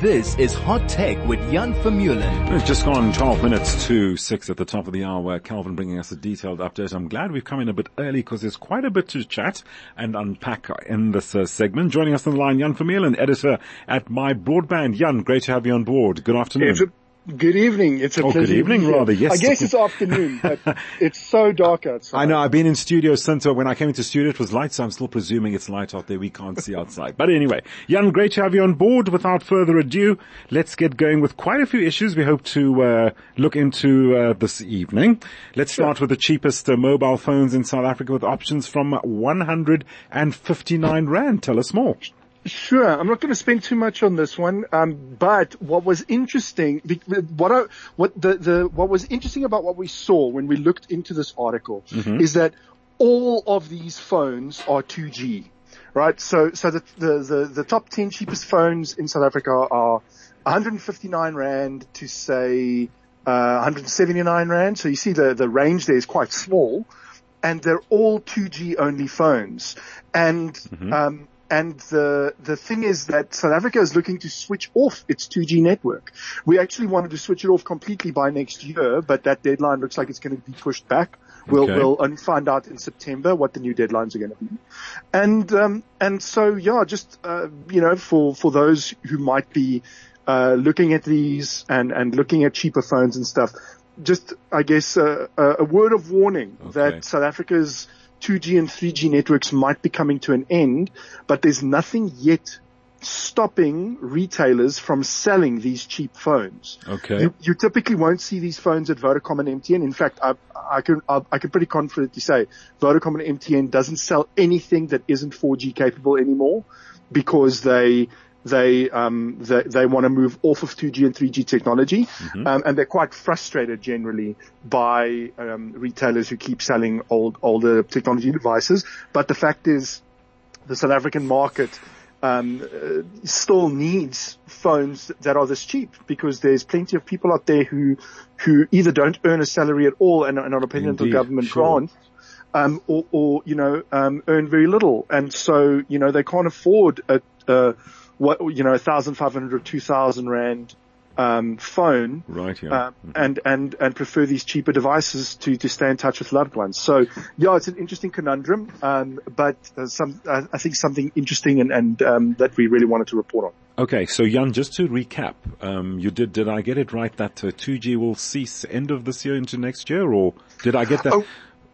This is Hot Tech with Jan Vermeulen. We've just gone 12 minutes to 6 at the top of the hour. Calvin bringing us a detailed update. I'm glad we've come in a bit early because there's quite a bit to chat and unpack in this uh, segment. Joining us on the line, Jan Vermeulen, editor at MyBroadband. Jan, great to have you on board. Good afternoon. Good evening. It's a oh, pleasure. Good evening, rather. Yes. I guess it's afternoon, but it's so dark outside. I know. I've been in studio since uh, when I came into studio. It was light, so I'm still presuming it's light out there. We can't see outside. But anyway, Jan, great to have you on board. Without further ado, let's get going with quite a few issues we hope to uh, look into uh, this evening. Let's start with the cheapest uh, mobile phones in South Africa with options from 159 rand. Tell us more. Sure. I'm not going to spend too much on this one. Um, but what was interesting, what I, what the, the, what was interesting about what we saw when we looked into this article mm-hmm. is that all of these phones are 2G, right? So, so the, the, the, the top 10 cheapest phones in South Africa are 159 Rand to say, uh, 179 Rand. So you see the, the range there is quite small and they're all 2G only phones. And, mm-hmm. um, and the, the thing is that South Africa is looking to switch off its 2G network. We actually wanted to switch it off completely by next year, but that deadline looks like it's going to be pushed back. We'll, okay. we'll only find out in September what the new deadlines are going to be. And, um, and so yeah, just, uh, you know, for, for those who might be, uh, looking at these and, and looking at cheaper phones and stuff, just, I guess, uh, a word of warning okay. that South Africa's 2G and 3G networks might be coming to an end, but there's nothing yet stopping retailers from selling these cheap phones. Okay. You, you typically won't see these phones at Vodacom and MTN. In fact, I, I can I, I can pretty confidently say Vodacom and MTN doesn't sell anything that isn't 4G capable anymore because they they um, they, they want to move off of 2G and 3G technology, mm-hmm. um, and they're quite frustrated generally by um, retailers who keep selling old older technology devices. But the fact is, the South African market um, uh, still needs phones that are this cheap because there's plenty of people out there who who either don't earn a salary at all and are not dependent on government sure. grant. Um, or, or, you know, um, earn very little. And so, you know, they can't afford a, a what you know, a thousand five hundred or two thousand rand um, phone, right? Yeah, uh, mm-hmm. and and and prefer these cheaper devices to to stay in touch with loved ones. So yeah, it's an interesting conundrum, um, but uh, some I think something interesting and and um, that we really wanted to report on. Okay, so Jan, just to recap, um, you did did I get it right that uh, 2G will cease end of this year into next year, or did I get that? Oh.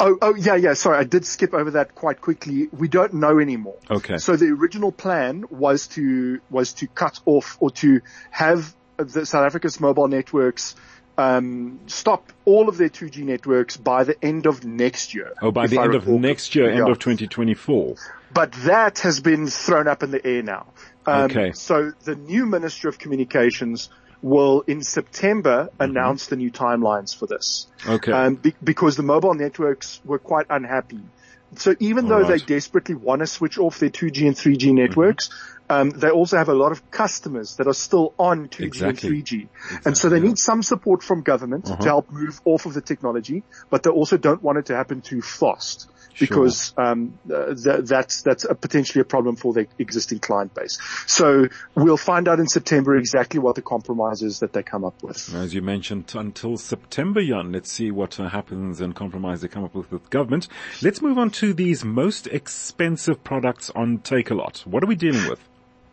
Oh, oh, yeah, yeah. Sorry, I did skip over that quite quickly. We don't know anymore. Okay. So the original plan was to was to cut off or to have the South Africa's mobile networks um, stop all of their 2G networks by the end of next year. Oh, by the I end of next year, yeah. end of 2024. But that has been thrown up in the air now. Um, okay. So the new Minister of Communications will in September mm-hmm. announce the new timelines for this. Okay. Um, be- because the mobile networks were quite unhappy. So even All though right. they desperately want to switch off their 2G and 3G mm-hmm. networks, mm-hmm. Um, they also have a lot of customers that are still on 2G exactly. and 3G. Exactly, and so they need some support from government uh-huh. to help move off of the technology, but they also don't want it to happen too fast because sure. um, uh, th- that's that's a potentially a problem for the existing client base. So we'll find out in September exactly what the compromise is that they come up with. As you mentioned, until September, Jan, let's see what uh, happens and compromise they come up with with government. Let's move on to these most expensive products on Takealot. What are we dealing with?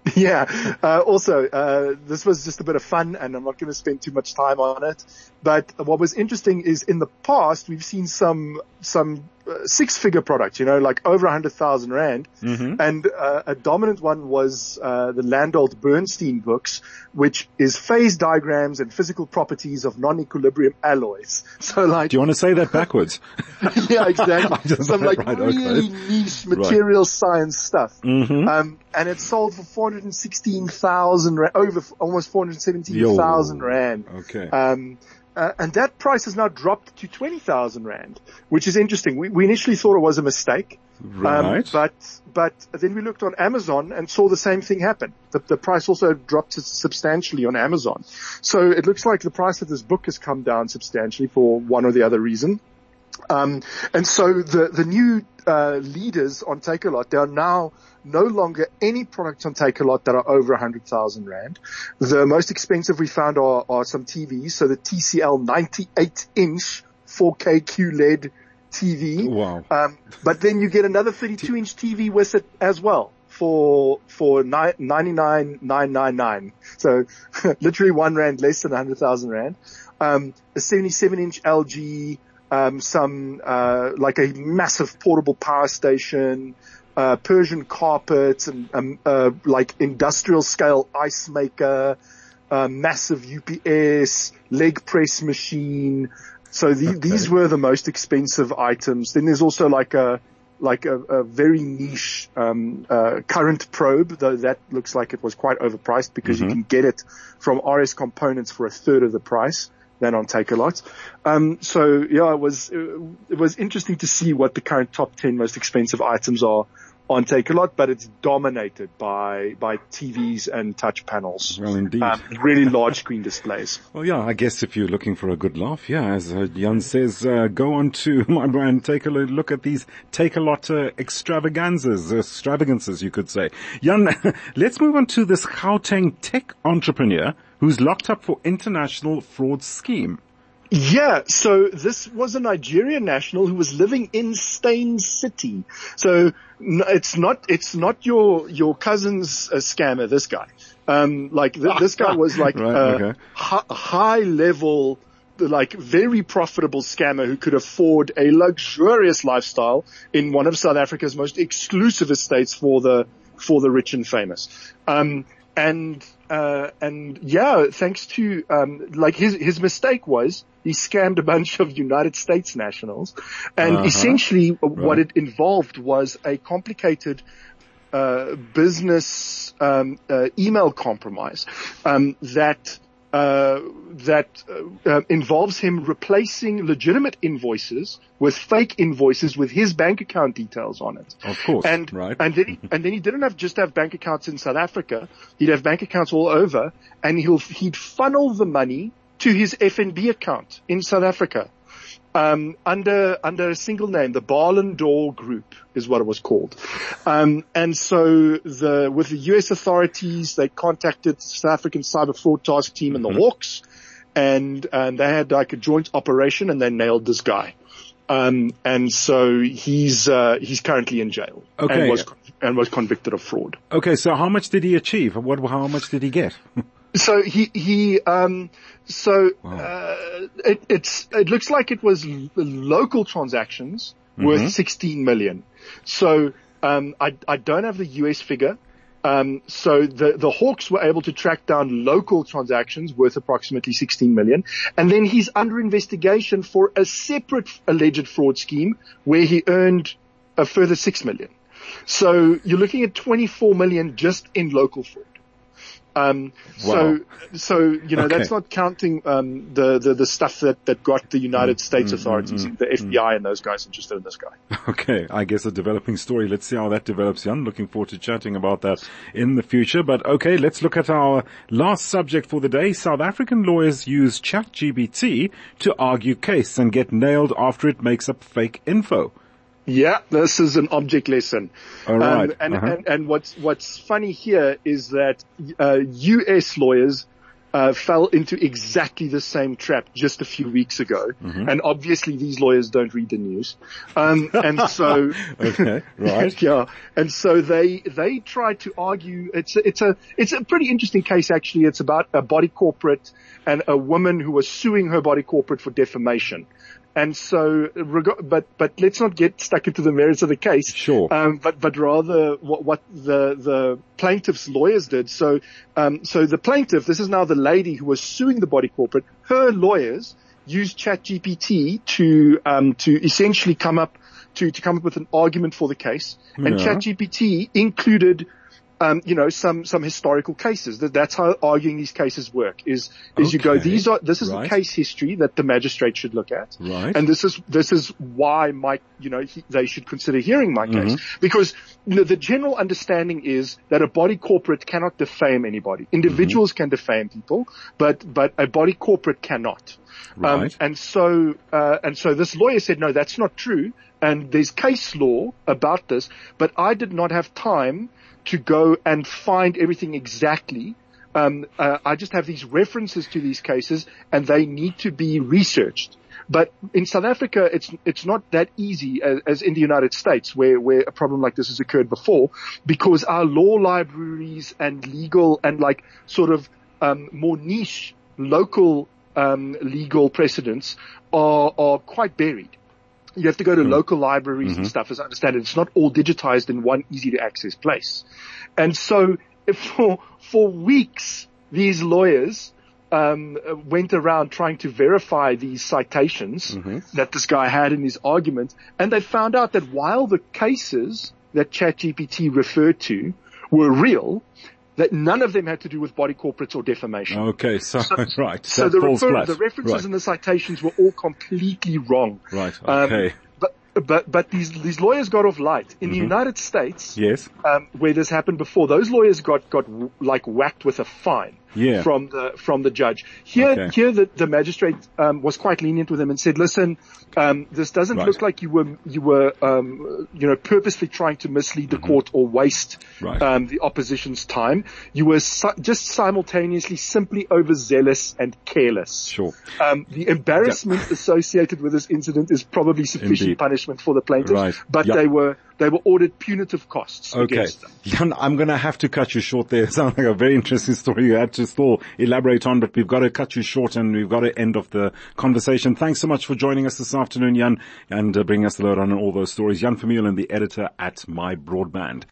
Yeah. Uh, also, uh, this was just a bit of fun and I'm not going to spend too much time on it. But what was interesting is in the past, we've seen some, some six figure products, you know, like over a hundred thousand rand. Mm-hmm. And, uh, a dominant one was, uh, the Landolt-Börnstein books, which is phase diagrams and physical properties of non-equilibrium alloys. So like. Do you want to say that backwards? yeah, exactly. Some like right, really okay. niche material right. science stuff. Mm-hmm. Um, and it sold for 416,000 over almost 417,000 rand. Okay. Um, uh, and that price has now dropped to 20,000 Rand, which is interesting. We, we initially thought it was a mistake. Um, right. Um, but, but then we looked on Amazon and saw the same thing happen. The, the price also dropped substantially on Amazon. So it looks like the price of this book has come down substantially for one or the other reason. Um, and so the, the new, uh, leaders on Takealot, there are now no longer any products on Takealot that are over 100,000 Rand. The most expensive we found are, are some TVs. So the TCL 98 inch 4K QLED TV. Wow. Um, but then you get another 32 inch TV with it as well for, for ni- 99,999. So literally one Rand less than 100,000 Rand. Um, a 77 inch LG, um, some, uh, like a massive portable power station, uh, Persian carpets and, um, uh, like industrial scale ice maker, uh, massive UPS, leg press machine. So the, Okay. these were the most expensive items. Then there's also like a, like a, a very niche, um, uh, current probe, though that looks like it was quite overpriced because you can get it from RS components for a third of the price than on Takealot. Um, so yeah, it was, it was interesting to see what the current top 10 most expensive items are on Takealot, but it's dominated by, by TVs and touch panels. Well, indeed. Um, really large screen displays. Well, yeah, I guess if you're looking for a good laugh, yeah, as uh, Jan says, uh, go on to my brand, take a lo- look at these Takealot uh, extravaganzas, extravagances, you could say. Jan, let's move on to this Gauteng tech entrepreneur who's locked up for international fraud scheme. Yeah, so this was a Nigerian national who was living in Steyn City. So it's not it's not your your cousin's uh, scammer. This guy, um, like th- this guy was like Right, a okay. hi- high level, like very profitable scammer who could afford a luxurious lifestyle in one of South Africa's most exclusive estates for the for the rich and famous. Um, and uh, and yeah, thanks to um, like his his mistake was he scammed a bunch of United States nationals, and Uh-huh. essentially what it involved was a complicated uh, business um, uh, email compromise um, that. Uh, that uh, uh, involves him replacing legitimate invoices with fake invoices with his bank account details on it. Of course, And right. and then he, and then he didn't have just have bank accounts in South Africa. He'd have bank accounts all over, and he'll he'd funnel the money to his FNB account in South Africa, um, under under a single name. The Barlin Door Group is what it was called. Um, and so the with the U.S. authorities, they contacted the South African Cyber Fraud Task Team and the Hawks, and and they had like a joint operation, and they nailed this guy. Um, and so he's uh, he's currently in jail Okay. and was and was convicted of fraud. Okay, so how much did he achieve? What, how much did he get? So he he um so Wow. uh, it it's it looks like it was l- local transactions worth 16 million. So um I I don't have the US figure. Um, so the, the Hawks were able to track down local transactions worth approximately 16 million. And then he's under investigation for a separate alleged fraud scheme where he earned a further 6 million. So you're looking at 24 million just in local fraud. Um, so, so, you know, Okay. that's not counting, um, the, the, the stuff that, that got the United States authorities, the FBI and those guys interested in this guy. Okay, I guess a developing story. Let's see how that develops, Jan. Looking forward to chatting about that in the future. But okay, let's look at our last subject for the day. South African lawyers use ChatGPT to argue case and get nailed after it makes up fake info. Yeah, this is an object lesson. All right, Um, and, uh-huh. and, and what's, what's funny here is that, uh, US lawyers, uh, fell into exactly the same trap just a few weeks ago. Mm-hmm. And obviously these lawyers don't read the news. Um, and so, Okay, right. yeah. And so they, they tried to argue, it's a, it's a, it's a pretty interesting case actually. It's about a body corporate and a woman who was suing her body corporate for defamation. And so, but, but let's not get stuck into the merits of the case. Sure. Um, but, but rather what, what the, the plaintiff's lawyers did. So, um, so the plaintiff, this is now the lady who was suing the body corporate, her lawyers used ChatGPT to, um, to essentially come up, to, to come up with an argument for the case. And Yeah. ChatGPT included um, you know, some, some historical cases. That, that's how arguing these cases work is, is you go, these are, this is Right. the case history that the magistrate should look at. Right. And this is, this is why my, you know, he, they should consider hearing my case. Mm-hmm. Because, you know, the general understanding is that a body corporate cannot defame anybody. Individuals Mm-hmm. can defame people, but, but a body corporate cannot. Um, Right. and so, uh, and so this lawyer said, no, that's not true. And there's case law about this, but I did not have time to go and find everything exactly. Um, uh, I just have these references to these cases and they need to be researched. But in South Africa, it's it's not that easy as, as in the United States, where where a problem like this has occurred before, because our law libraries and legal and like sort of um, more niche local um, legal precedents are are quite buried. You have to go to hmm. local libraries and mm-hmm. stuff, as I understand it. It's not all digitized in one easy to access place. And so if for, for weeks, these lawyers, um, went around trying to verify these citations mm-hmm. that this guy had in his argument. And they found out that while the cases that ChatGPT referred to were real, that none of them had to do with body corporates or defamation. Okay, so, right. So the, refer- the references right. and the citations were all completely wrong. Right, Um, okay. but but but these these lawyers got off light in Mm-hmm. the United States. Yes. Um, where this happened before, those lawyers got got like whacked with a fine Yeah. from the from the judge. Here Okay. here the, the magistrate um, was quite lenient with him and said, "Listen, um, this doesn't Right. look like you were you were um, you know purposely trying to mislead the court or waste Mm-hmm. Right. um, the opposition's time. You were si- just simultaneously simply overzealous and careless." Sure. Um, the embarrassment associated with this incident is probably sufficient Indeed. punishment for the plaintiff, Right. but Yeah. they were they were ordered punitive costs Okay. against them. Jan, I'm going to have to cut you short there. It sounds like a very interesting story you had to still elaborate on, but we've got to cut you short and we've got to end off the conversation. Thanks so much for joining us this afternoon, Jan, and uh, bringing us the load on all those stories. Jan Vermeulen, the editor at MyBroadband.